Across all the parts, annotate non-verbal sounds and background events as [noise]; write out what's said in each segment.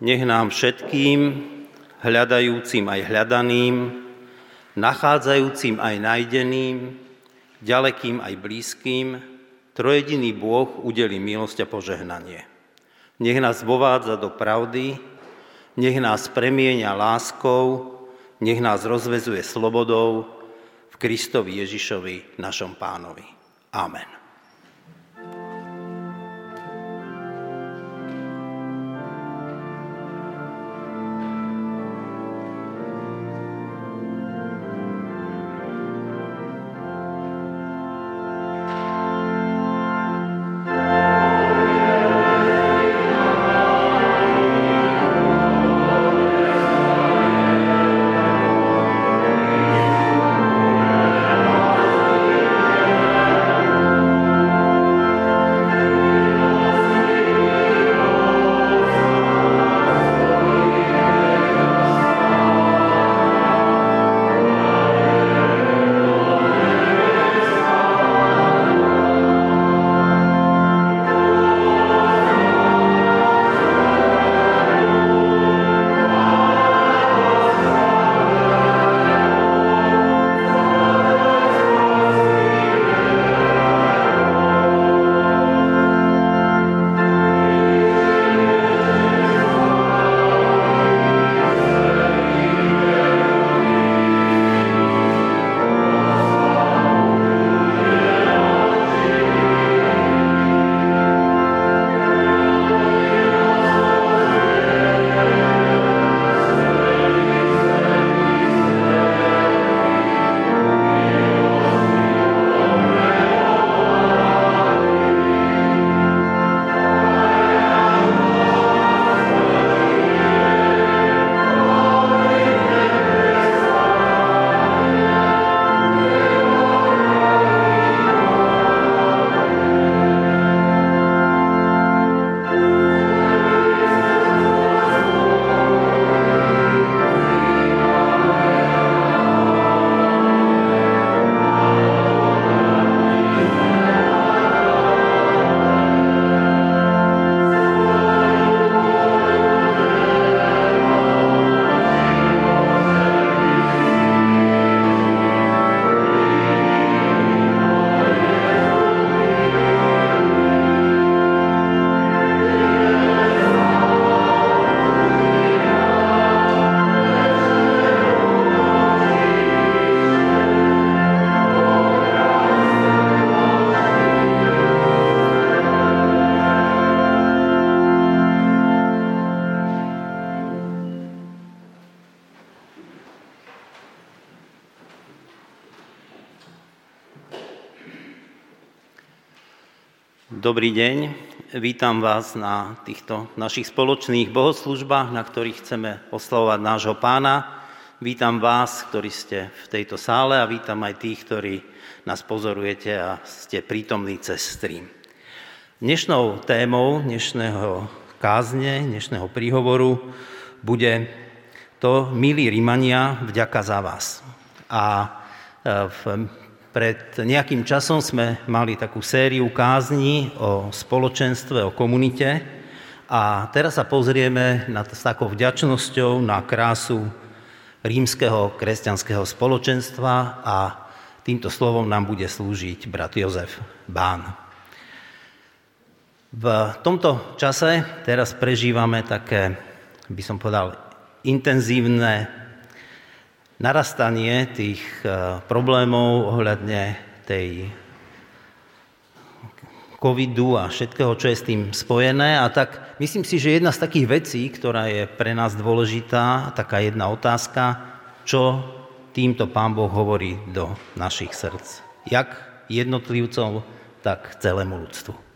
Nech nám všetkým, hľadajúcim aj hľadaným, nachádzajúcim aj najdeným, ďalekým aj blízkym, trojediný Boh udeli milosť a požehnanie. Nech nás vovádza do pravdy, nech nás premieňa láskou, nech nás rozvezuje slobodou v Kristovi Ježišovi, našom pánovi. Amen. Dobrý deň, vítam vás na týchto našich spoločných bohoslužbách, na ktorých chceme oslavovať nášho pána. Vítam vás, ktorí ste v tejto sále a vítam aj tých, ktorí nás pozorujete a ste prítomní cez stream. Dnešnou témou dnešného kázne, dnešného príhovoru bude to, milí Rímania, vďaka za vás. A e, v pred nejakým časom sme mali takú sériu kázni o spoločenstve, o komunite a teraz sa pozrieme na, s takou vďačnosťou na krásu rímskeho kresťanského spoločenstva a týmto slovom nám bude slúžiť brat Jozef Bán. V tomto čase teraz prežívame také, by som povedal, intenzívne narastanie tých eh, problémov ohľadne tej covidu a všetkého, čo je s tým spojené. A tak myslím si, že jedna z takých vecí, ktorá je pre nás dôležitá, taká jedna otázka, čo týmto Pán Boh hovorí do našich srdc. Jak jednotlivcov, tak celému ľudstvu.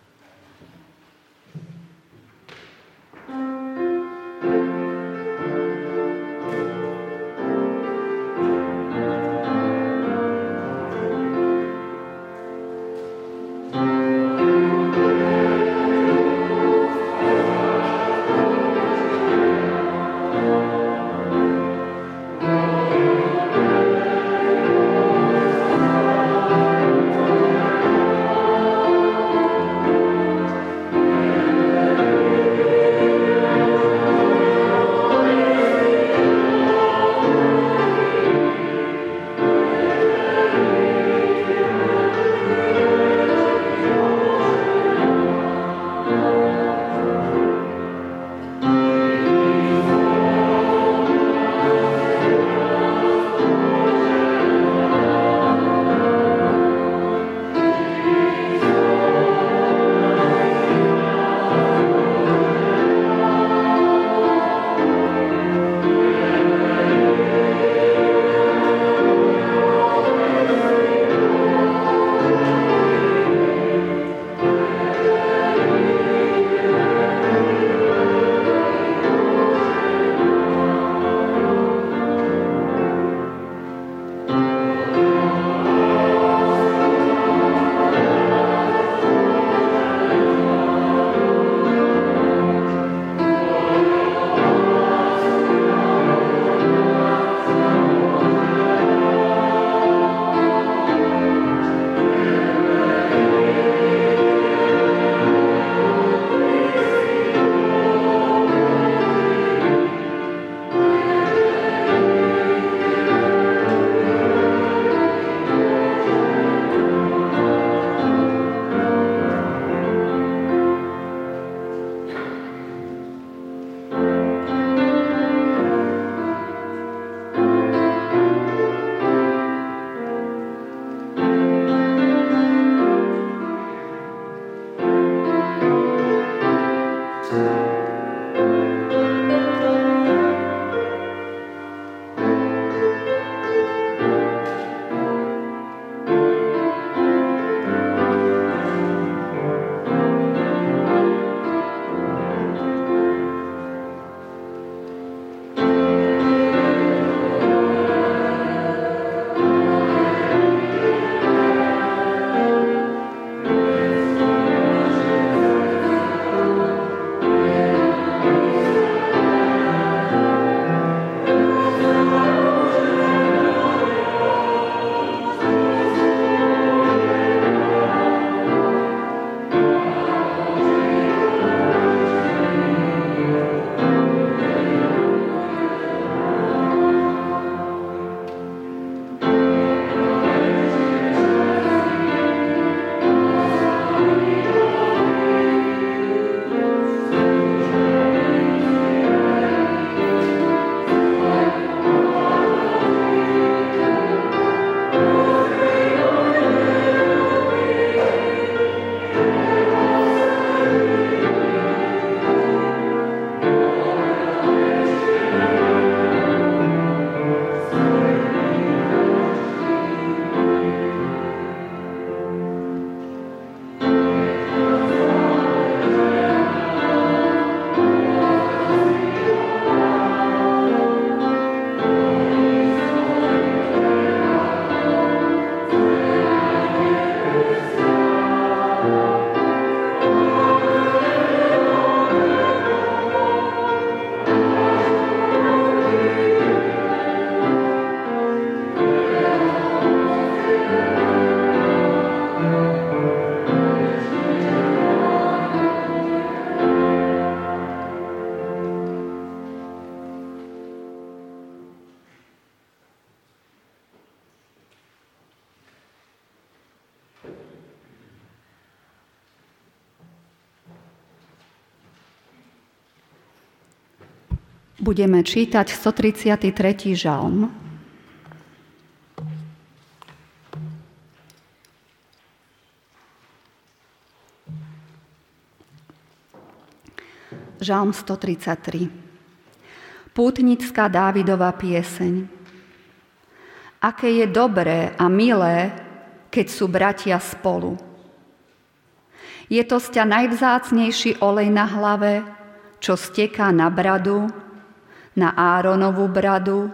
Budeme čítať 133. žalm. Žalm 133. Pútnická Dávidová pieseň. Aké je dobré a milé, keď sú bratia spolu. Je to sťa najvzácnejší olej na hlave, čo steká na bradu na Áronovú bradu,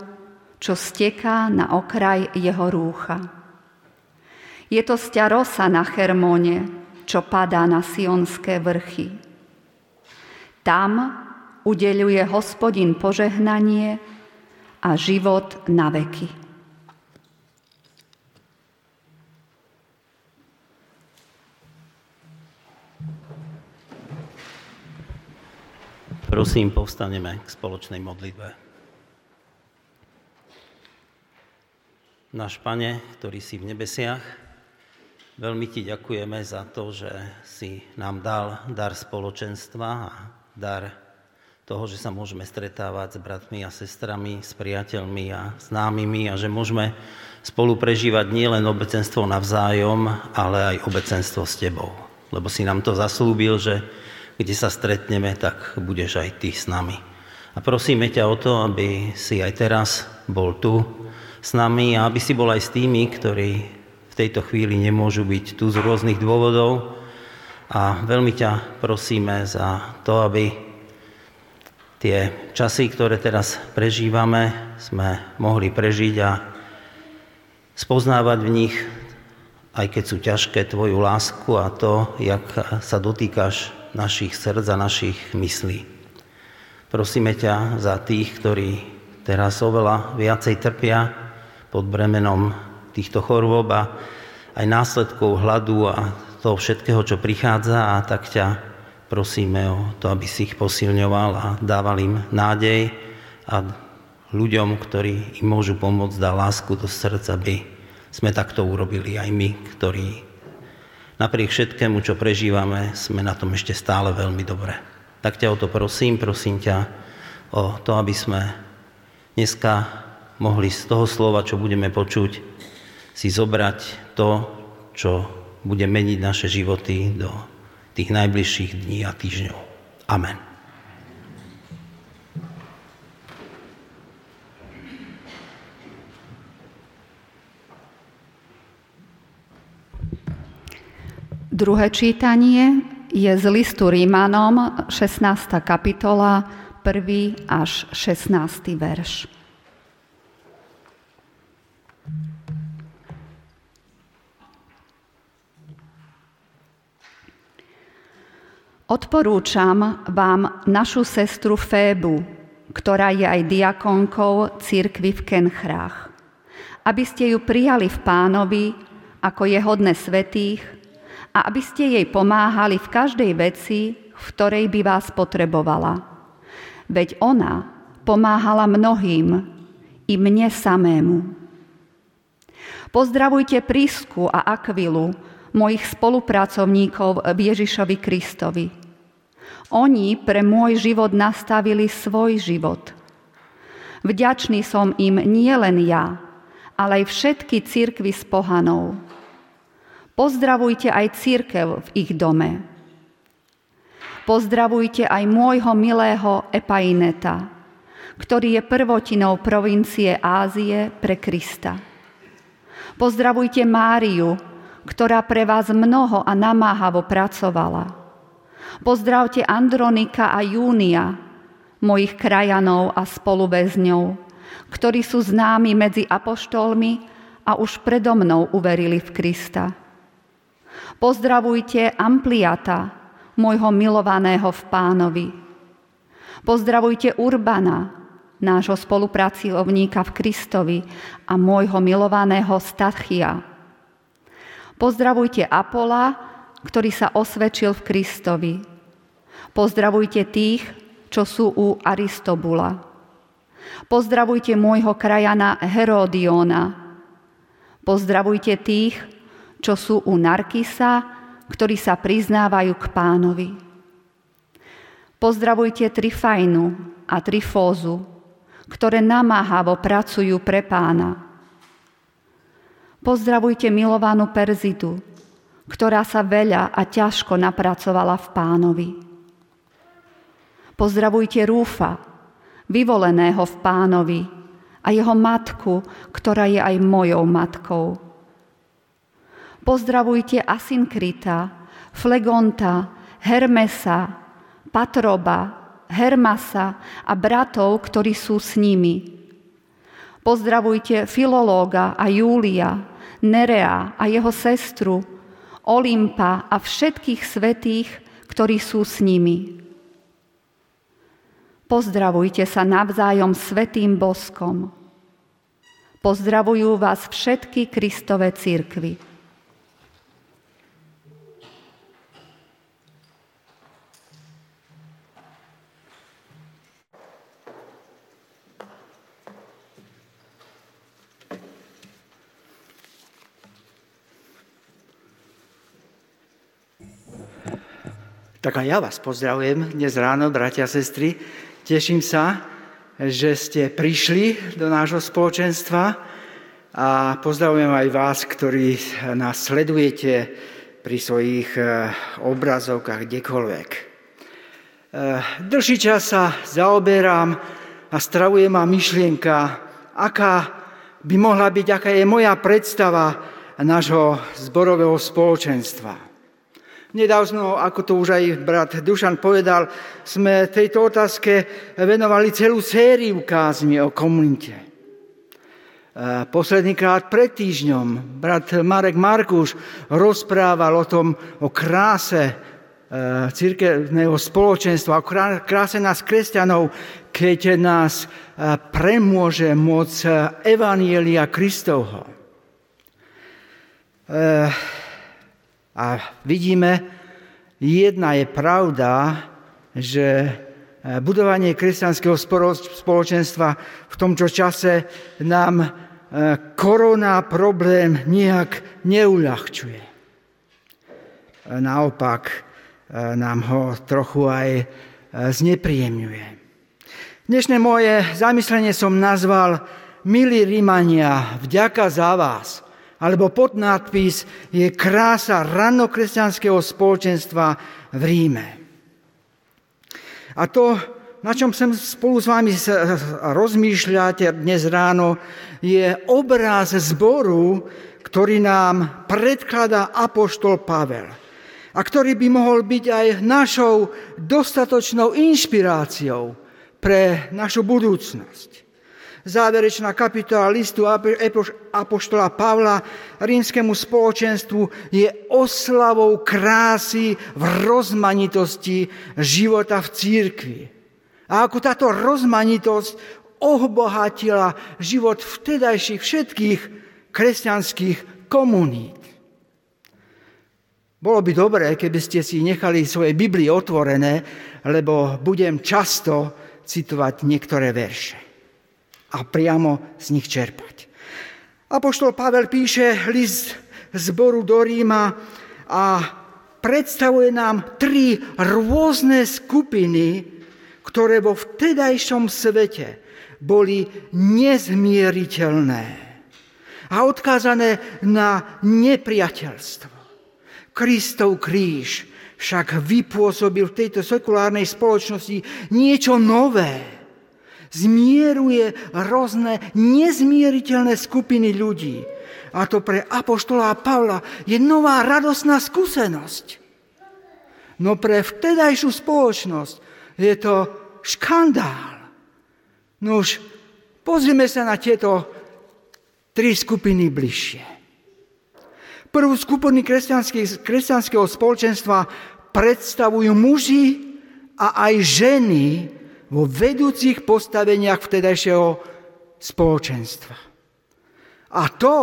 čo steká na okraj jeho rúcha. Je to sťa rosa na Hermone, čo padá na sionské vrchy. Tam udeľuje hospodin požehnanie a život na veky. Prosím, povstaneme k spoločnej modlitbe. Náš Pane, ktorý si v nebesiach, veľmi Ti ďakujeme za to, že si nám dal dar spoločenstva a dar toho, že sa môžeme stretávať s bratmi a sestrami, s priateľmi a známymi a že môžeme spolu prežívať nielen obecenstvo navzájom, ale aj obecenstvo s Tebou. Lebo si nám to zaslúbil, že kde sa stretneme, tak budeš aj ty s nami. A prosíme ťa o to, aby si aj teraz bol tu s nami a aby si bol aj s tými, ktorí v tejto chvíli nemôžu byť tu z rôznych dôvodov. A veľmi ťa prosíme za to, aby tie časy, ktoré teraz prežívame, sme mohli prežiť a spoznávať v nich, aj keď sú ťažké, tvoju lásku a to, jak sa dotýkaš našich srdc a našich myslí. Prosíme ťa za tých, ktorí teraz oveľa viacej trpia pod bremenom týchto chorôb a aj následkov hladu a toho všetkého, čo prichádza a tak ťa prosíme o to, aby si ich posilňoval a dával im nádej a ľuďom, ktorí im môžu pomôcť, dá lásku do srdca, aby sme takto urobili aj my, ktorí napriek všetkému, čo prežívame, sme na tom ešte stále veľmi dobre. Tak ťa o to prosím, prosím ťa o to, aby sme dneska mohli z toho slova, čo budeme počuť, si zobrať to, čo bude meniť naše životy do tých najbližších dní a týždňov. Amen. Druhé čítanie je z listu Rímanom, 16. kapitola, 1. až 16. verš. Odporúčam vám našu sestru Fébu, ktorá je aj diakonkou církvy v Kenchrách, aby ste ju prijali v pánovi, ako je hodné svetých, a aby ste jej pomáhali v každej veci, v ktorej by vás potrebovala. Veď ona pomáhala mnohým, i mne samému. Pozdravujte Prísku a Akvilu, mojich spolupracovníkov v Ježišovi Kristovi. Oni pre môj život nastavili svoj život. Vďačný som im nie len ja, ale aj všetky církvy s pohanou. Pozdravujte aj církev v ich dome. Pozdravujte aj môjho milého Epaineta, ktorý je prvotinou provincie Ázie pre Krista. Pozdravujte Máriu, ktorá pre vás mnoho a namáhavo pracovala. Pozdravte Andronika a Júnia, mojich krajanov a spoluväzňov, ktorí sú známi medzi apoštolmi a už predo mnou uverili v Krista. Pozdravujte Ampliata, môjho milovaného v pánovi. Pozdravujte Urbana, nášho spolupracovníka v Kristovi a môjho milovaného Stachia. Pozdravujte Apola, ktorý sa osvedčil v Kristovi. Pozdravujte tých, čo sú u Aristobula. Pozdravujte môjho krajana Herodiona. Pozdravujte tých, čo sú u Narkisa, ktorí sa priznávajú k pánovi. Pozdravujte Trifajnu a Trifózu, ktoré namáhavo pracujú pre pána. Pozdravujte milovanú Perzidu, ktorá sa veľa a ťažko napracovala v pánovi. Pozdravujte Rúfa, vyvoleného v pánovi, a jeho matku, ktorá je aj mojou matkou. Pozdravujte Asinkrita, Flegonta, Hermesa, Patroba, Hermasa a bratov, ktorí sú s nimi. Pozdravujte Filológa a Júlia, Nerea a jeho sestru, Olympa a všetkých svetých, ktorí sú s nimi. Pozdravujte sa navzájom svetým boskom. Pozdravujú vás všetky Kristové církvy. Tak a ja vás pozdravujem dnes ráno, bratia a sestry. Teším sa, že ste prišli do nášho spoločenstva a pozdravujem aj vás, ktorí nás sledujete pri svojich eh, obrazovkách kdekoľvek. Eh, dlhší čas sa zaoberám a stravuje ma myšlienka, aká by mohla byť, aká je moja predstava nášho zborového spoločenstva. Nedávno, ako to už aj brat Dušan povedal, sme tejto otázke venovali celú sériu kázmi o komunite. E, Poslednýkrát pred týždňom brat Marek Markuš rozprával o tom, o kráse e, církevného spoločenstva, o kráse nás kresťanov, keď nás e, premôže moc Evanielia Kristovho. A vidíme, jedna je pravda, že e, budovanie kresťanského spoločenstva v tomto čase nám e, korona problém nejak neuľahčuje. E, naopak nám ho trochu aj znepríjemňuje. Dnešné moje zamyslenie som nazval Milí Rímania, vďaka za vás – alebo podnádpis je krása ranokresťanského spoločenstva v Ríme. A to, na čom chcem spolu s vami rozmýšľať dnes ráno, je obraz zboru, ktorý nám predkladá apoštol Pavel. a ktorý by mohol byť aj našou dostatočnou inšpiráciou pre našu budúcnosť. Záverečná kapitola listu Apoštola Pavla rímskému spoločenstvu je oslavou krásy v rozmanitosti života v církvi. A ako táto rozmanitosť obohatila život vtedajších všetkých kresťanských komunít. Bolo by dobré, keby ste si nechali svoje Biblie otvorené, lebo budem často citovať niektoré verše a priamo z nich čerpať. Apoštol Pavel píše list zboru do Ríma a predstavuje nám tri rôzne skupiny, ktoré vo vtedajšom svete boli nezmieriteľné a odkázané na nepriateľstvo. Kristov kríž však vypôsobil v tejto sekulárnej spoločnosti niečo nové. Zmieruje rôzne nezmieriteľné skupiny ľudí. A to pre Apoštola Pavla je nová radosná skúsenosť. No pre vtedajšiu spoločnosť je to škandál. No už pozrieme sa na tieto tri skupiny bližšie. Prvú skupinu kresťanského spoločenstva predstavujú muži a aj ženy vo vedúcich postaveniach vtedajšieho spoločenstva. A to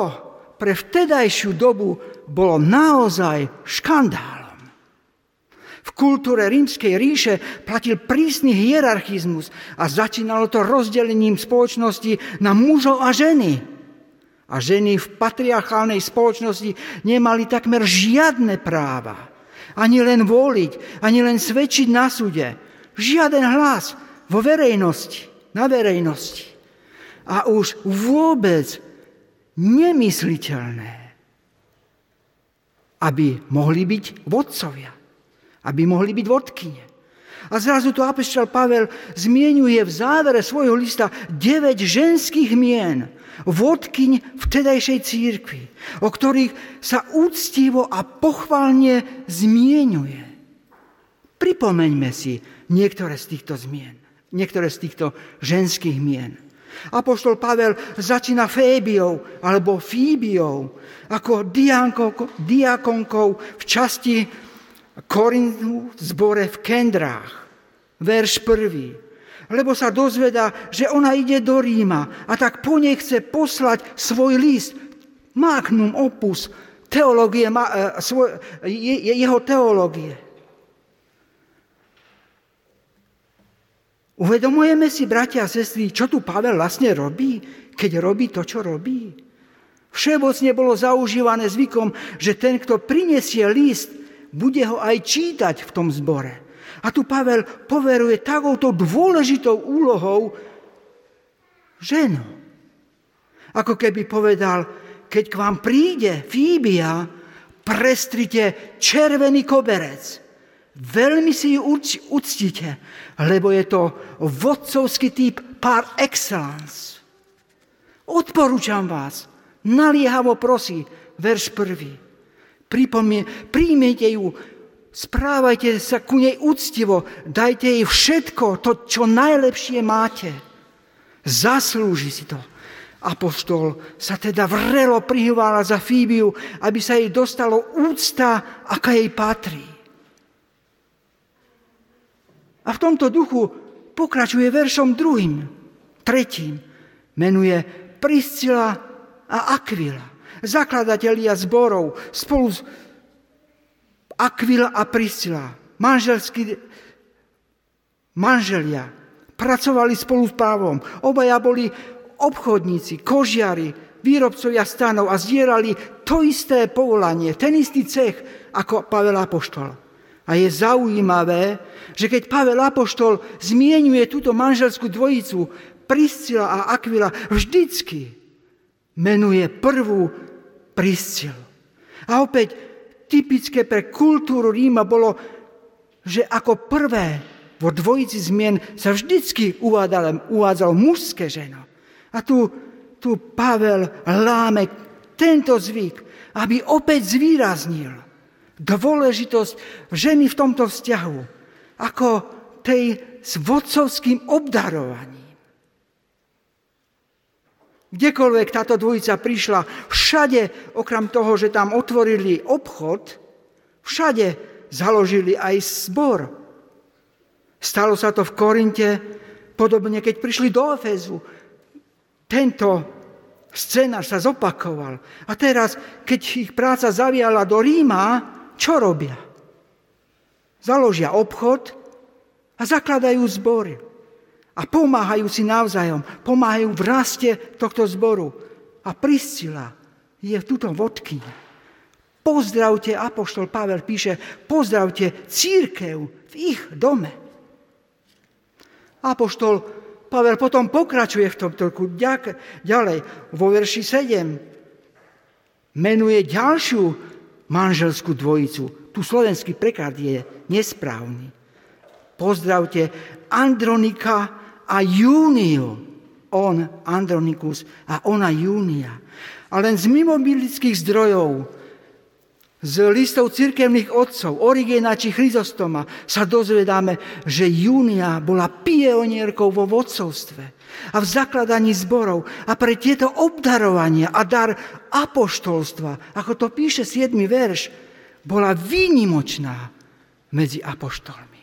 pre vtedajšiu dobu bolo naozaj škandálom. V kultúre rímskej ríše platil prísny hierarchizmus a začínalo to rozdelením spoločnosti na mužov a ženy. A ženy v patriarchálnej spoločnosti nemali takmer žiadne práva. Ani len voliť, ani len svedčiť na súde. Žiaden hlas vo verejnosti, na verejnosti. A už vôbec nemysliteľné, aby mohli byť vodcovia, aby mohli byť vodkyne. A zrazu tu apoštol Pavel zmienuje v závere svojho lista 9 ženských mien, vodkyň vtedajšej církvy, o ktorých sa úctivo a pochvalne zmienuje. Pripomeňme si niektoré z týchto zmien, niektoré z týchto ženských mien. Apoštol Pavel začína Fébiou alebo Fíbiou ako diakonkou v časti Korintu zbore v Kendrách. Verš prvý lebo sa dozvedá, že ona ide do Ríma a tak po nej chce poslať svoj list, magnum opus, teológie, e, jeho teológie. Uvedomujeme si, bratia a sestry, čo tu Pavel vlastne robí, keď robí to, čo robí? Všeobecne bolo zaužívané zvykom, že ten, kto prinesie list, bude ho aj čítať v tom zbore. A tu Pavel poveruje takouto dôležitou úlohou ženu. Ako keby povedal, keď k vám príde Fíbia, prestrite červený koberec. Veľmi si ju uctite, lebo je to vodcovský typ par excellence. Odporúčam vás, naliehavo prosí, verš prvý. Pripomie, príjmete ju Správajte sa ku nej úctivo, dajte jej všetko, to, čo najlepšie máte. Zaslúži si to. Apoštol sa teda vrelo prihovára za Fíbiu, aby sa jej dostalo úcta, aká jej patrí. A v tomto duchu pokračuje veršom druhým, tretím. Menuje Priscila a Aquila, zakladatelia zborov, spolu s Aquila a Priscila, manželskí manželia, pracovali spolu s Pavlom. Obaja boli obchodníci, kožiari, výrobcovia stanov a zdierali to isté povolanie, ten istý cech ako Pavel Apoštol. A je zaujímavé, že keď Pavel Apoštol zmienuje túto manželskú dvojicu, Priscila a Aquila, vždycky menuje prvú Priscilu. A opäť typické pre kultúru Ríma bolo, že ako prvé vo dvojici zmien sa vždycky uvádzalo, uvádzalo mužské ženo. A tu, tu Pavel láme tento zvyk, aby opäť zvýraznil, dôležitosť ženy v tomto vzťahu, ako tej s vodcovským obdarovaním. Kdekoľvek táto dvojica prišla, všade, okrem toho, že tam otvorili obchod, všade založili aj zbor. Stalo sa to v Korinte, podobne keď prišli do Efezu. Tento scénar sa zopakoval. A teraz, keď ich práca zaviala do Ríma, čo robia? Založia obchod a zakladajú zbory. A pomáhajú si navzájom. Pomáhajú v raste tohto zboru. A Priscila je tuto vodkyňa. Pozdravte, Apoštol Pavel píše, pozdravte církev v ich dome. Apoštol Pavel potom pokračuje v tomto ďalej. Vo verši 7 menuje ďalšiu manželskú dvojicu. Tu slovenský preklad je nesprávny. Pozdravte Andronika a Júniu. On, Andronikus, a ona Júnia. A len z mimobilických zdrojov, z listov cirkevných otcov, Origena či Chryzostoma, sa dozvedáme, že Júnia bola pionierkou vo vodcovstve a v zakladaní zborov a pre tieto obdarovania a dar apoštolstva, ako to píše 7. verš, bola výnimočná medzi apoštolmi.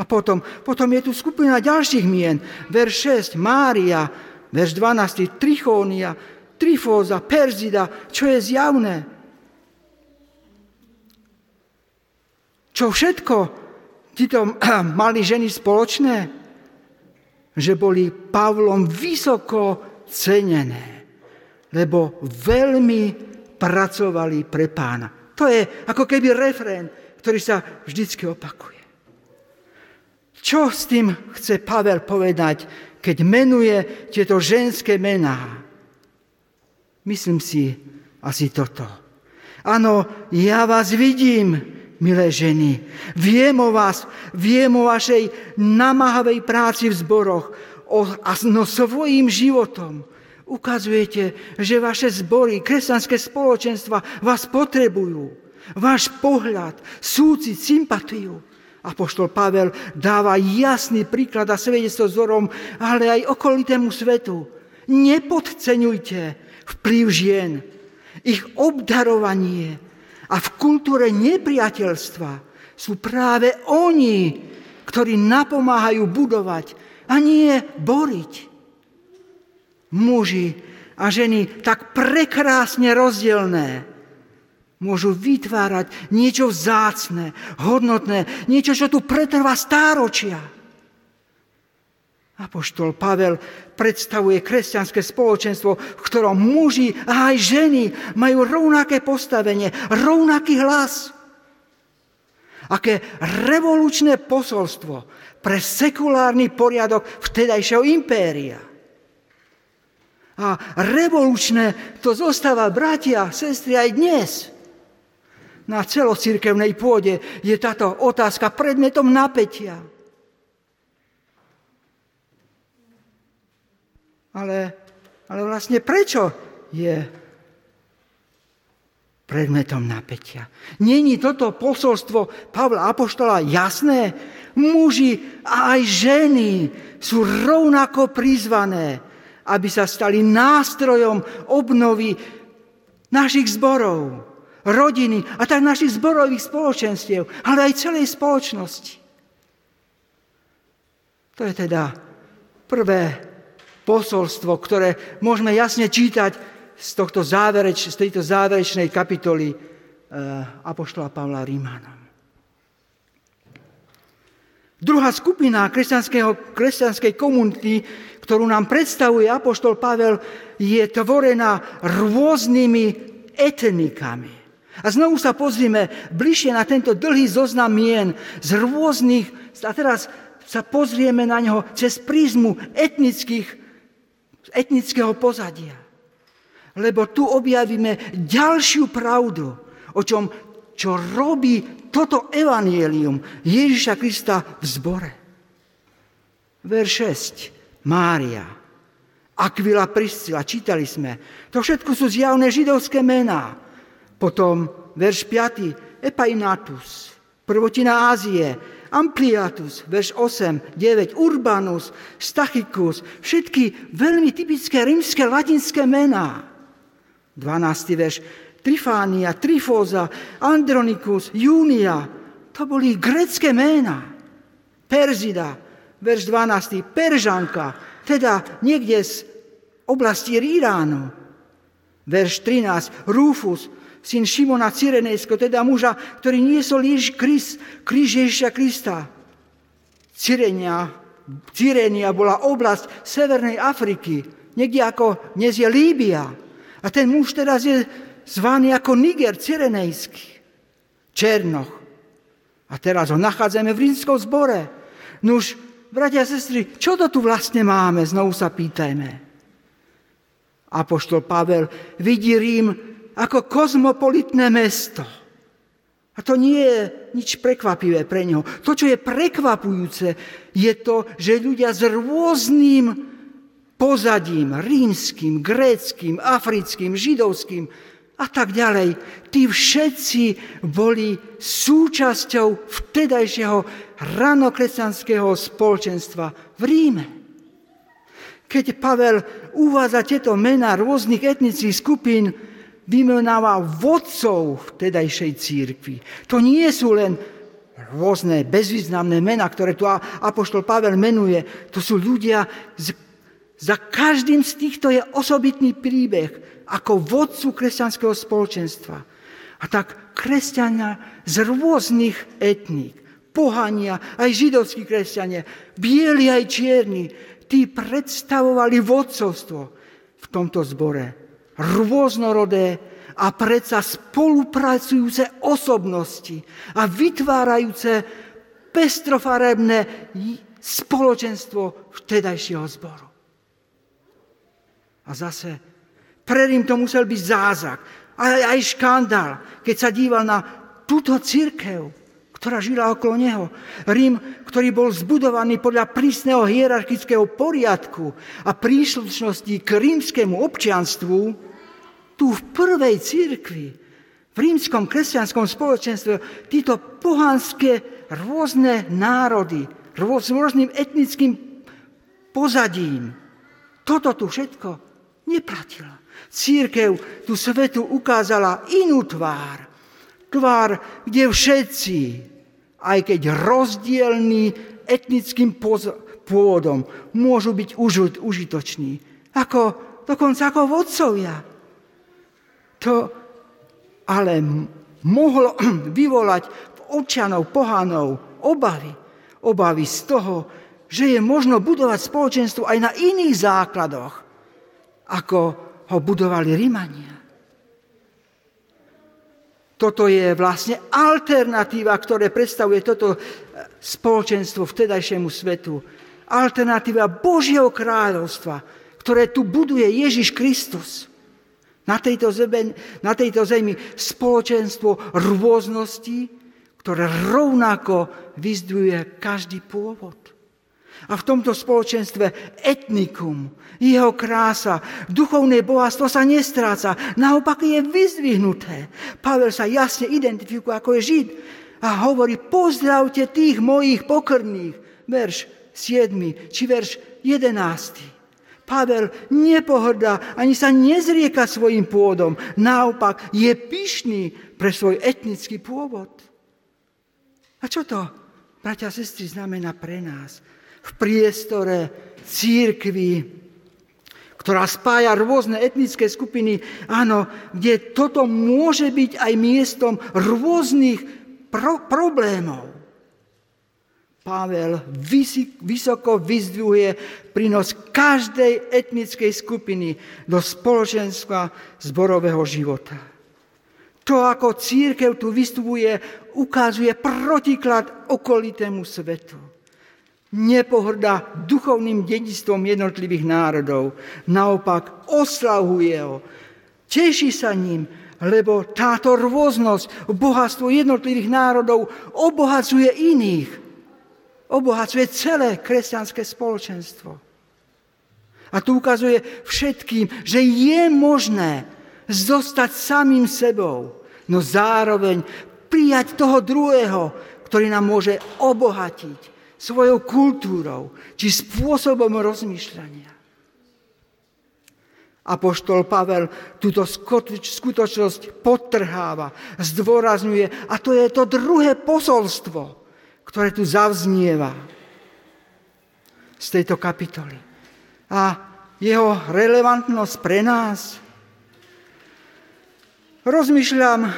A potom, potom je tu skupina ďalších mien. Verš 6, Mária, verš 12, Trichónia, Trifóza, Perzida, čo je zjavné. Čo všetko títo [clears throat] mali ženy spoločné? Že boli Pavlom vysoko cenené, lebo veľmi pracovali pre pána. To je ako keby refrén, ktorý sa vždycky opakuje. Čo s tým chce Pavel povedať, keď menuje tieto ženské mená? Myslím si asi toto. Áno, ja vás vidím, milé ženy. Viem o vás, viem o vašej namáhavej práci v zboroch, o, a no svojím životom ukazujete, že vaše zbory, kresťanské spoločenstva vás potrebujú. Váš pohľad, súcit, sympatiu. Apoštol Pavel dáva jasný príklad a svedectvo vzorom, ale aj okolitému svetu. Nepodceňujte vplyv žien, ich obdarovanie a v kultúre nepriateľstva sú práve oni, ktorí napomáhajú budovať a nie boriť. Muži a ženy tak prekrásne rozdielné môžu vytvárať niečo vzácne, hodnotné, niečo, čo tu pretrvá stáročia. Apoštol Pavel predstavuje kresťanské spoločenstvo, v ktorom muži a aj ženy majú rovnaké postavenie, rovnaký hlas. Aké revolučné posolstvo pre sekulárny poriadok vtedajšieho impéria. A revolučné to zostáva, bratia, sestry, aj dnes na celocirkevnej pôde je táto otázka predmetom napätia. Ale, ale vlastne prečo je predmetom napätia? Není toto posolstvo Pavla Apoštola jasné? Muži a aj ženy sú rovnako prizvané, aby sa stali nástrojom obnovy našich zborov rodiny a tak našich zborových spoločenstiev, ale aj celej spoločnosti. To je teda prvé posolstvo, ktoré môžeme jasne čítať z, tohto závereč, z tejto záverečnej kapitoly e, Apoštola Pavla Rímanom. Druhá skupina kresťanskej komunity, ktorú nám predstavuje Apoštol Pavel, je tvorená rôznymi etnikami. A znovu sa pozrieme bližšie na tento dlhý zoznam mien z rôznych, a teraz sa pozrieme na neho cez prízmu etnických, etnického pozadia. Lebo tu objavíme ďalšiu pravdu, o čom, čo robí toto evanielium Ježiša Krista v zbore. Verš 6. Mária, Aquila Priscila, čítali sme. To všetko sú zjavné židovské mená. Potom verš 5, Epainatus, prvotina Ázie, Ampliatus, verš 8, 9, Urbanus, Stachicus, všetky veľmi typické rímske latinské mená. 12. verš, Trifánia, Trifóza, Andronikus, Júnia, to boli grecké mená. Perzida, verš 12, Peržanka, teda niekde z oblasti Iránu. Verš 13, Rufus, syn Šimona Cyrenejsko, teda muža, ktorý niesol Ježiš Krist, kríž Ježiša Krista. Cyrenia, Cyrenia bola oblasť Severnej Afriky, niekde ako dnes je Líbia. A ten muž teraz je zvaný ako Niger Cyrenejský, Černoch. A teraz ho nachádzame v rímskom zbore. Nuž, bratia a sestry, čo to tu vlastne máme? Znovu sa pýtajme. Apoštol Pavel vidí Rím ako kozmopolitné mesto. A to nie je nič prekvapivé pre neho. To, čo je prekvapujúce, je to, že ľudia s rôznym pozadím, rímským, gréckým, africkým, židovským a tak ďalej, tí všetci boli súčasťou vtedajšieho ranokresťanského spoločenstva v Ríme. Keď Pavel uvádza tieto mená rôznych etnických skupín, vymenáva vodcov vtedajšej církvy. To nie sú len rôzne bezvýznamné mená, ktoré tu Apoštol Pavel menuje. To sú ľudia, za každým z týchto je osobitný príbeh ako vodcu kresťanského spoločenstva. A tak kresťania z rôznych etník, pohania, aj židovskí kresťania, bieli aj čierni, tí predstavovali vodcovstvo v tomto zbore. Rôznorodé a predsa spolupracujúce osobnosti a vytvárajúce pestrofarebné spoločenstvo vtedajšieho zboru. A zase pre Rím to musel byť zázrak, ale aj škandál, keď sa díval na túto církev, ktorá žila okolo neho. Rím, ktorý bol zbudovaný podľa prísneho hierarchického poriadku a príslušnosti k rímskému občianstvu, tu v prvej církvi, v rímskom kresťanskom spoločenstve, títo pohanské rôzne národy, s rôznym etnickým pozadím, toto tu všetko neplatilo. Církev tu svetu ukázala inú tvár. Tvár, kde všetci aj keď rozdielný etnickým pôvodom, môžu byť užitoční. Ako, dokonca ako vodcovia. To ale mohlo [clears throat] vyvolať v občanov, pohanov obavy. Obavy z toho, že je možno budovať spoločenstvo aj na iných základoch, ako ho budovali Rímania. Toto je vlastne alternatíva, ktoré predstavuje toto e, spoločenstvo vtedajšiemu svetu. Alternatíva Božieho kráľovstva, ktoré tu buduje Ježiš Kristus. Na tejto, zemi, na tejto zemi spoločenstvo rôznosti, ktoré rovnako vyzdvuje každý pôvod. A v tomto spoločenstve etnikum, jeho krása, duchovné bohatstvo sa nestráca, naopak je vyzvihnuté. Pavel sa jasne identifikuje ako je Žid a hovorí, pozdravte tých mojich pokrných, verš 7 či verš 11. Pavel nepohrdá ani sa nezrieka svojim pôdom, naopak je pyšný pre svoj etnický pôvod. A čo to, bratia a sestry, znamená pre nás? V priestore církvy, ktorá spája rôzne etnické skupiny, áno, kde toto môže byť aj miestom rôznych pro- problémov. Pavel vysoko vyzdvihuje prínos každej etnickej skupiny do spoločenstva zborového života. To, ako církev tu vystupuje, ukazuje protiklad okolitému svetu nepohrdá duchovným dedistvom jednotlivých národov. Naopak oslavuje ho, teší sa ním, lebo táto rôznosť, bohatstvo jednotlivých národov obohacuje iných. Obohacuje celé kresťanské spoločenstvo. A tu ukazuje všetkým, že je možné zostať samým sebou no zároveň prijať toho druhého, ktorý nám môže obohatiť svojou kultúrou či spôsobom rozmýšľania. Apoštol Pavel túto skutočnosť podtrháva, zdôrazňuje a to je to druhé posolstvo, ktoré tu zavznieva z tejto kapitoly. A jeho relevantnosť pre nás. Rozmýšľam,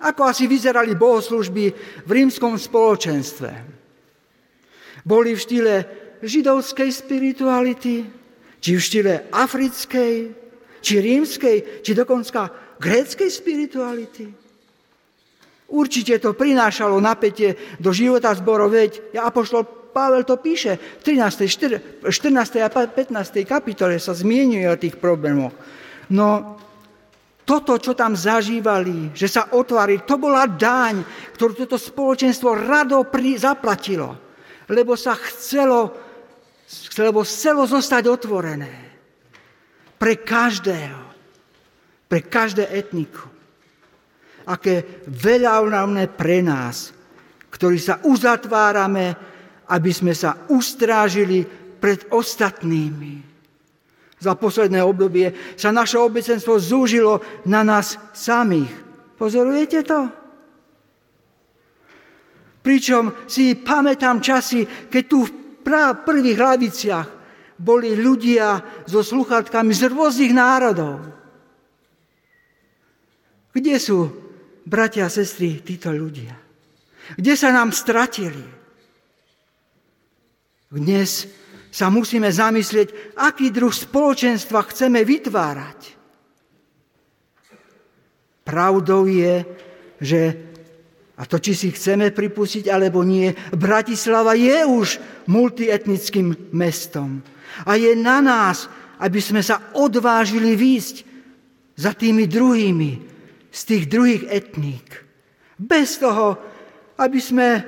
ako asi vyzerali bohoslužby v rímskom spoločenstve. Boli v štýle židovskej spirituality, či v štýle africkej, či rímskej, či dokonca gréckej spirituality. Určite to prinášalo napätie do života zborov, veď ja apoštol Pavel to píše v 13. 14. a 15. kapitole sa zmienuje o tých problémoch. No toto, čo tam zažívali, že sa otvári, to bola daň, ktorú toto spoločenstvo rado pri, zaplatilo, lebo sa chcelo, lebo chcelo zostať otvorené pre každého, pre každé etniku. Aké veľa pre nás, ktorí sa uzatvárame aby sme sa ustrážili pred ostatnými. Za posledné obdobie sa naše obecenstvo zúžilo na nás samých. Pozorujete to? Pričom si pamätám časy, keď tu v prvých hlaviciach boli ľudia so sluchatkami z rôznych národov. Kde sú, bratia a sestry, títo ľudia? Kde sa nám stratili? Dnes sa musíme zamyslieť, aký druh spoločenstva chceme vytvárať. Pravdou je, že, a to či si chceme pripustiť alebo nie, Bratislava je už multietnickým mestom. A je na nás, aby sme sa odvážili výjsť za tými druhými, z tých druhých etník. Bez toho, aby sme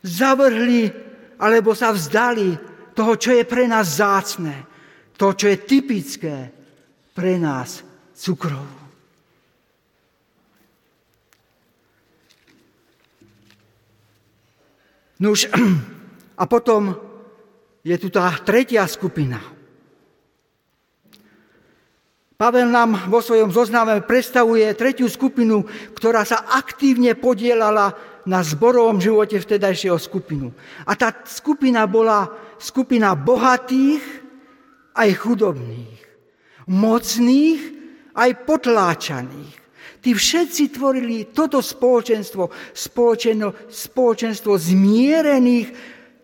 zavrhli alebo sa vzdali toho, čo je pre nás zácne, to, čo je typické pre nás cukrov. Nuž, [clears throat] a potom je tu tá tretia skupina. Pavel nám vo svojom zozname predstavuje tretiu skupinu, ktorá sa aktívne podielala na zborovom živote vtedajšieho skupinu. A tá skupina bola skupina bohatých aj chudobných, mocných aj potláčaných. Tí všetci tvorili toto spoločenstvo, spoločenstvo, spoločenstvo zmierených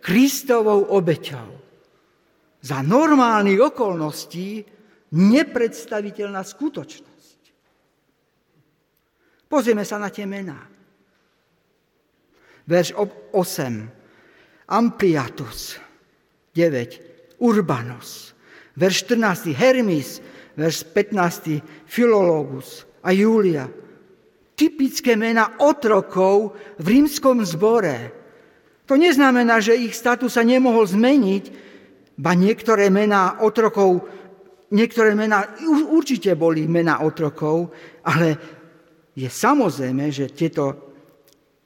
Kristovou obeťou. Za normálnych okolností nepredstaviteľná skutočnosť. Pozrieme sa na tie mená verš 8. Ampliatus 9. Urbanus. Verš 14. Hermis. Verš 15. Filologus a Julia. Typické mena otrokov v rímskom zbore. To neznamená, že ich status sa nemohol zmeniť, ba niektoré mená otrokov, niektoré mená určite boli mená otrokov, ale je samozrejme, že tieto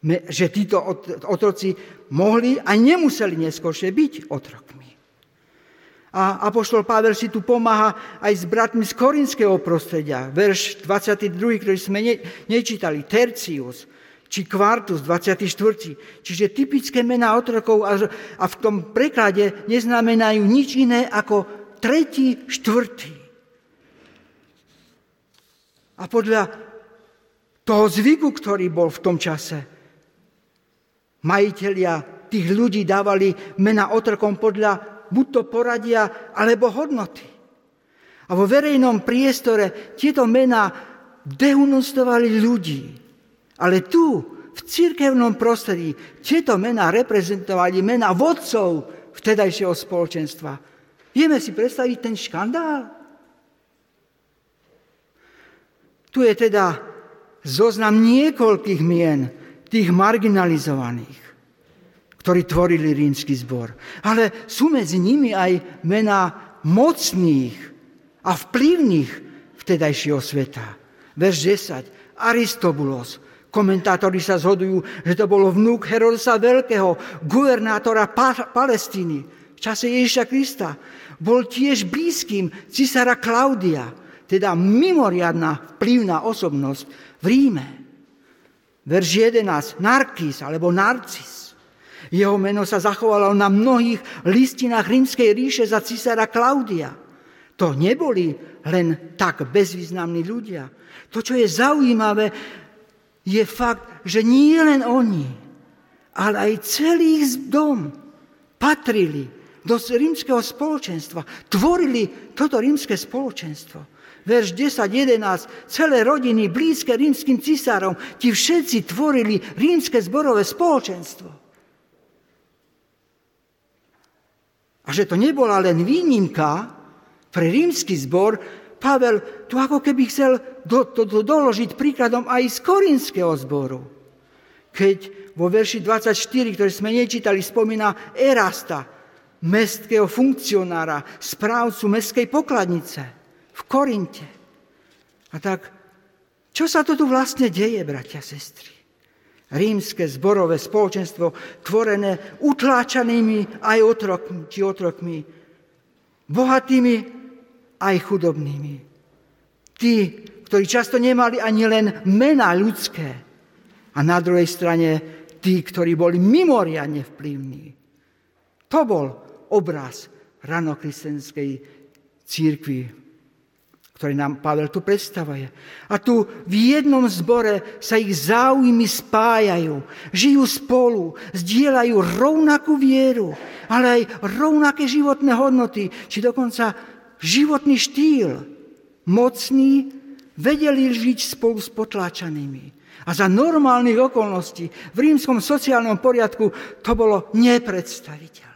že títo otroci mohli a nemuseli neskôršie byť otrokmi. A Apoštol Pavel si tu pomáha aj s bratmi z korinského prostredia. Verš 22, ktorý sme ne, nečítali, Tercius, či Quartus, 24. Čiže typické mená otrokov a, a v tom preklade neznamenajú nič iné ako tretí, štvrtý. A podľa toho zvyku, ktorý bol v tom čase, Majiteľia tých ľudí dávali mena otrokom podľa buď to poradia, alebo hodnoty. A vo verejnom priestore tieto mená dehunostovali ľudí. Ale tu, v cirkevnom prostredí, tieto mená reprezentovali mená vodcov vtedajšieho spoločenstva. Vieme si predstaviť ten škandál? Tu je teda zoznam niekoľkých mien, tých marginalizovaných, ktorí tvorili rímsky zbor. Ale sú medzi nimi aj mená mocných a vplyvných vtedajšieho sveta. Verš 10. Aristobulos. Komentátori sa zhodujú, že to bolo vnúk Herodesa Veľkého, guvernátora pa- Palestíny v čase Ježiša Krista. Bol tiež blízkym cisára Klaudia, teda mimoriadná vplyvná osobnosť v Ríme. Verš 11. Narkis alebo Narcis. Jeho meno sa zachovalo na mnohých listinách rímskej ríše za cisára Klaudia. To neboli len tak bezvýznamní ľudia. To, čo je zaujímavé, je fakt, že nie len oni, ale aj celý ich dom patrili do rímskeho spoločenstva, tvorili toto rímske spoločenstvo. Verš 10, 11, celé rodiny blízke rímským cisárom, ti všetci tvorili rímske zborové spoločenstvo. A že to nebola len výnimka pre rímsky zbor, Pavel tu ako keby chcel do, to, to doložiť príkladom aj z korinského zboru. Keď vo verši 24, ktorý sme nečítali, spomína Erasta, mestského funkcionára, správcu mestskej pokladnice v Korinte. A tak, čo sa to tu vlastne deje, bratia sestry? Rímske zborové spoločenstvo, tvorené utláčanými aj otrokmi, či otrokmi, bohatými aj chudobnými. Tí, ktorí často nemali ani len mena ľudské. A na druhej strane tí, ktorí boli mimoriadne vplyvní. To bol obraz ranokristenskej církvy, ktorý nám Pavel tu predstavuje. A tu v jednom zbore sa ich záujmy spájajú, žijú spolu, zdieľajú rovnakú vieru, ale aj rovnaké životné hodnoty, či dokonca životný štýl. Mocní vedeli žiť spolu s potláčanými. A za normálnych okolností v rímskom sociálnom poriadku to bolo nepredstaviteľné.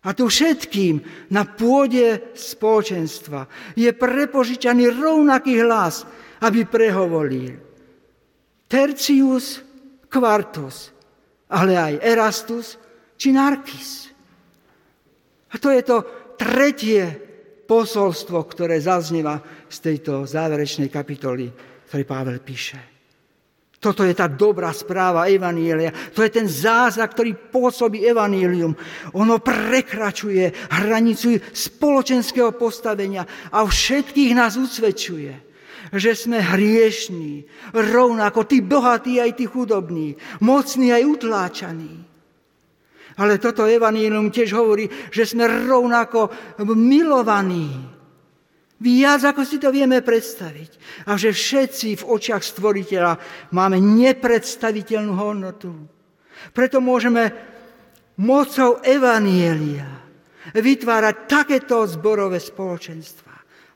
A tu všetkým na pôde spoločenstva je prepožičaný rovnaký hlas, aby prehovoril. Tercius, Quartus, ale aj Erastus či Narkis. A to je to tretie posolstvo, ktoré zaznieva z tejto záverečnej kapitoly, ktorý Pavel píše. Toto je tá dobrá správa Evanielia. To je ten zázrak, ktorý pôsobí Evanílium. Ono prekračuje hranicu spoločenského postavenia a všetkých nás usvedčuje, že sme hriešní, rovnako tí bohatí aj tí chudobní, mocní aj utláčaní. Ale toto Evanílium tiež hovorí, že sme rovnako milovaní, Viac, ako si to vieme predstaviť. A že všetci v očiach stvoriteľa máme nepredstaviteľnú hodnotu. Preto môžeme mocou Evanielia vytvárať takéto zborové spoločenstva.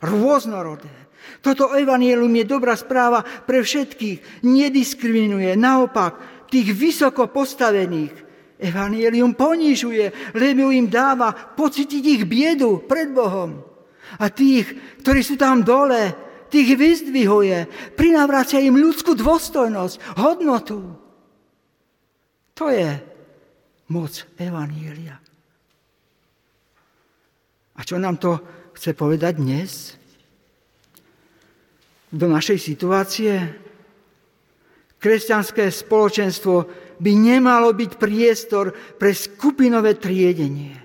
Rôznorodé. Toto evanielium je dobrá správa pre všetkých. Nediskriminuje. Naopak, tých vysoko postavených Evangelium ponižuje, lebo im dáva pocítiť ich biedu pred Bohom. A tých, ktorí sú tam dole, tých vyzdvihuje, prinavracia im ľudskú dôstojnosť, hodnotu. To je moc Evanília. A čo nám to chce povedať dnes? Do našej situácie? Kresťanské spoločenstvo by nemalo byť priestor pre skupinové triedenie.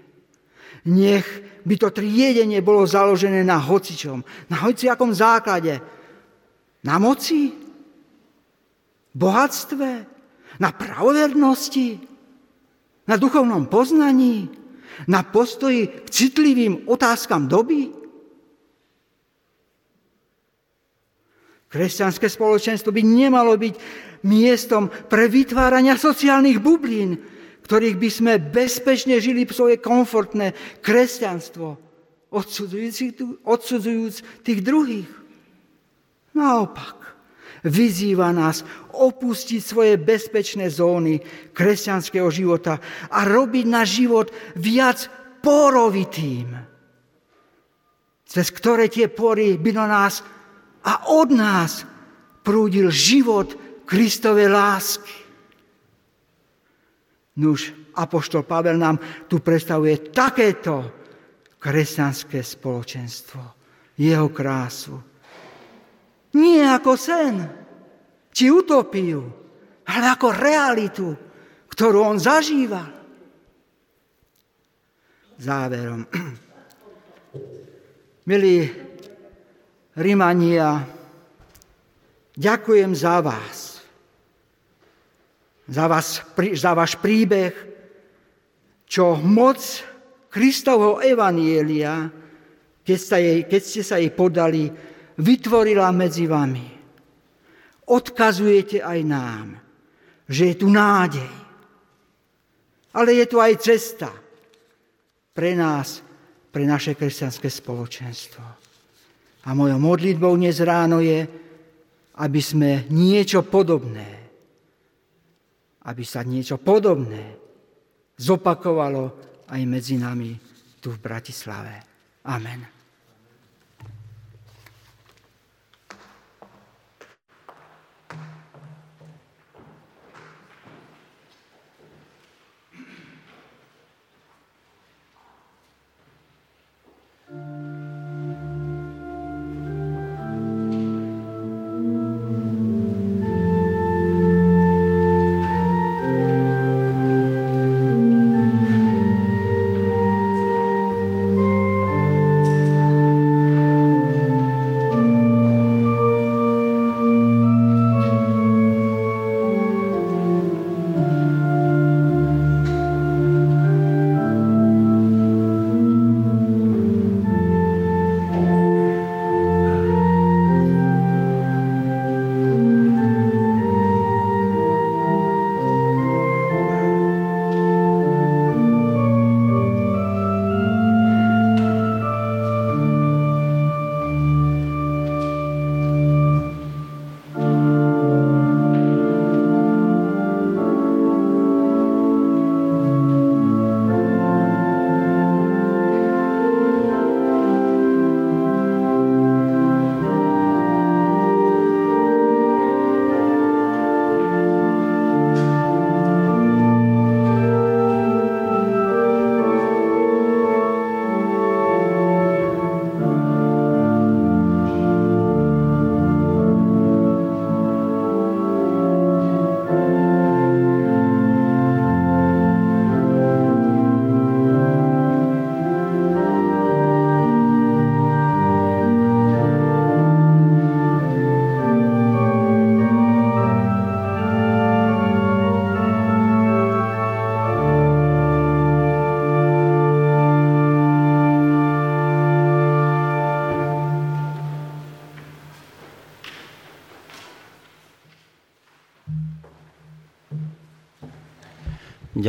Nech by to triedenie bolo založené na hocičom, na hociakom základe. Na moci, bohatstve, na pravovernosti, na duchovnom poznaní, na postoji k citlivým otázkam doby. Kresťanské spoločenstvo by nemalo byť miestom pre vytvárania sociálnych bublín, ktorých by sme bezpečne žili svoje komfortné kresťanstvo, odsudzujúc tých druhých. Naopak, vyzýva nás opustiť svoje bezpečné zóny kresťanského života a robiť náš život viac porovitým, cez ktoré tie pory by do nás a od nás prúdil život Kristovej lásky. Nuž, Apoštol Pavel nám tu predstavuje takéto kresťanské spoločenstvo, jeho krásu. Nie ako sen, či utopiu, ale ako realitu, ktorú on zažíval. Záverom. [clears throat] Milí Rimania, ďakujem za vás. Za, vás, za váš príbeh, čo moc Kristovho Evanielia, keď ste, jej, keď ste sa jej podali, vytvorila medzi vami. Odkazujete aj nám, že je tu nádej. Ale je tu aj cesta pre nás, pre naše kresťanské spoločenstvo. A mojou modlitbou dnes ráno je, aby sme niečo podobné, aby sa niečo podobné zopakovalo aj medzi nami tu v Bratislave. Amen.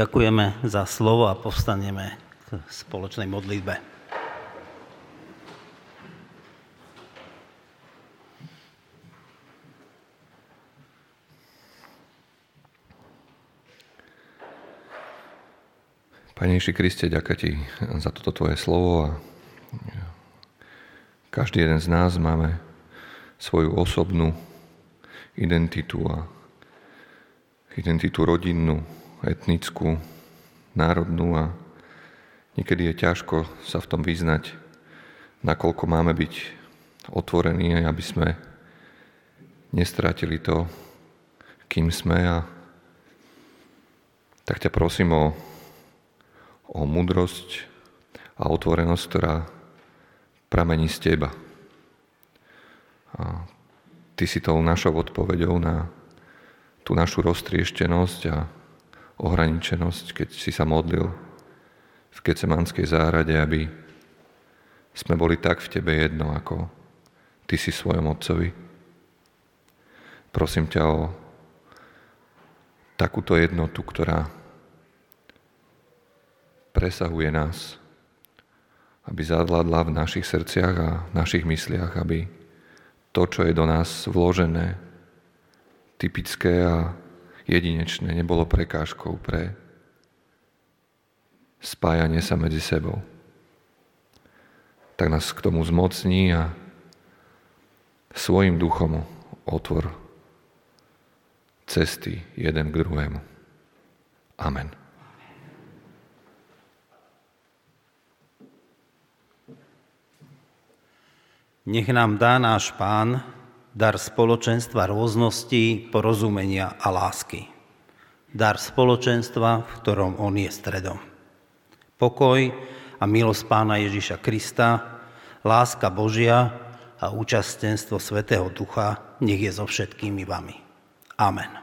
Ďakujeme za slovo a povstaneme k spoločnej modlitbe. Pane Ježi Kriste, ďakujem Ti za toto Tvoje slovo a každý jeden z nás máme svoju osobnú identitu a identitu rodinnú, etnickú, národnú a niekedy je ťažko sa v tom vyznať, nakoľko máme byť otvorení, aby sme nestratili to, kým sme a tak ťa prosím o, o mudrosť a otvorenosť, ktorá pramení z teba. A ty si tou našou odpoveďou na tú našu roztrieštenosť a ohraničenosť, keď si sa modlil v Kecemanskej zárade, aby sme boli tak v Tebe jedno, ako Ty si svojom Otcovi. Prosím ťa o takúto jednotu, ktorá presahuje nás, aby zadladla v našich srdciach a v našich mysliach, aby to, čo je do nás vložené, typické a jedinečné, nebolo prekážkou pre spájanie sa medzi sebou. Tak nás k tomu zmocní a svojim duchom otvor cesty jeden k druhému. Amen. Nech nám dá náš Pán dar spoločenstva rôznosti, porozumenia a lásky. Dar spoločenstva, v ktorom On je stredom. Pokoj a milosť Pána Ježiša Krista, láska Božia a účastenstvo Svetého Ducha nech je so všetkými vami. Amen.